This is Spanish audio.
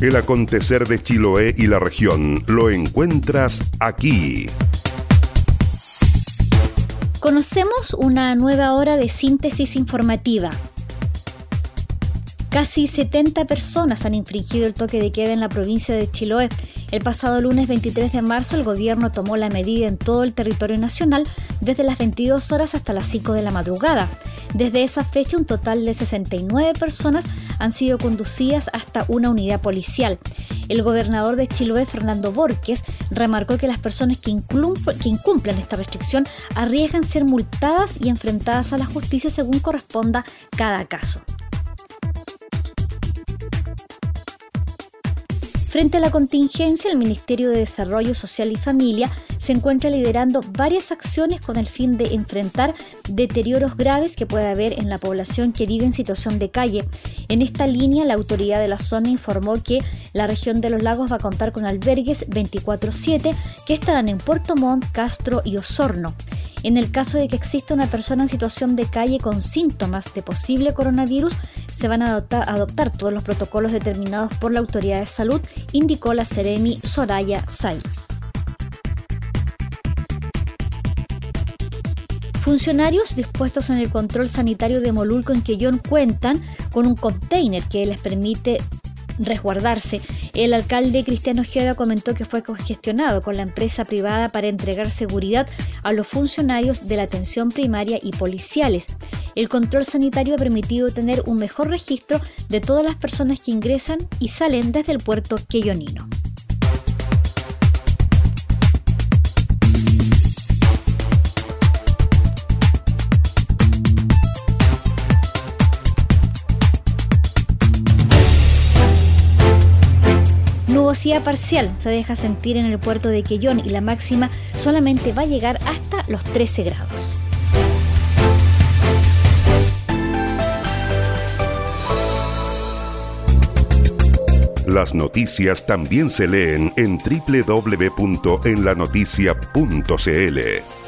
El acontecer de Chiloé y la región lo encuentras aquí. Conocemos una nueva hora de síntesis informativa. Casi 70 personas han infringido el toque de queda en la provincia de Chiloé. El pasado lunes 23 de marzo el gobierno tomó la medida en todo el territorio nacional desde las 22 horas hasta las 5 de la madrugada. Desde esa fecha un total de 69 personas han sido conducidas hasta una unidad policial. El gobernador de Chiloé, Fernando Borges, remarcó que las personas que, que incumplan esta restricción arriesgan ser multadas y enfrentadas a la justicia según corresponda cada caso. Frente a la contingencia, el Ministerio de Desarrollo Social y Familia se encuentra liderando varias acciones con el fin de enfrentar deterioros graves que puede haber en la población que vive en situación de calle. En esta línea, la autoridad de la zona informó que la región de los lagos va a contar con albergues 24-7 que estarán en Puerto Montt, Castro y Osorno. En el caso de que exista una persona en situación de calle con síntomas de posible coronavirus, se van a adoptar, todos los protocolos determinados por la Autoridad de Salud, indicó la Ceremi Soraya Say. Funcionarios dispuestos en el control sanitario de Molulco en Quellón cuentan con un container que les permite resguardarse. El alcalde Cristiano Ojeda comentó que fue congestionado con la empresa privada para entregar seguridad a los funcionarios de la atención primaria y policiales. El control sanitario ha permitido tener un mejor registro de todas las personas que ingresan y salen desde el puerto queyonino. Nubosidad parcial se deja sentir en el puerto de Quellón y la máxima solamente va a llegar hasta los 13 grados. Las noticias también se leen en www.enlanoticia.cl.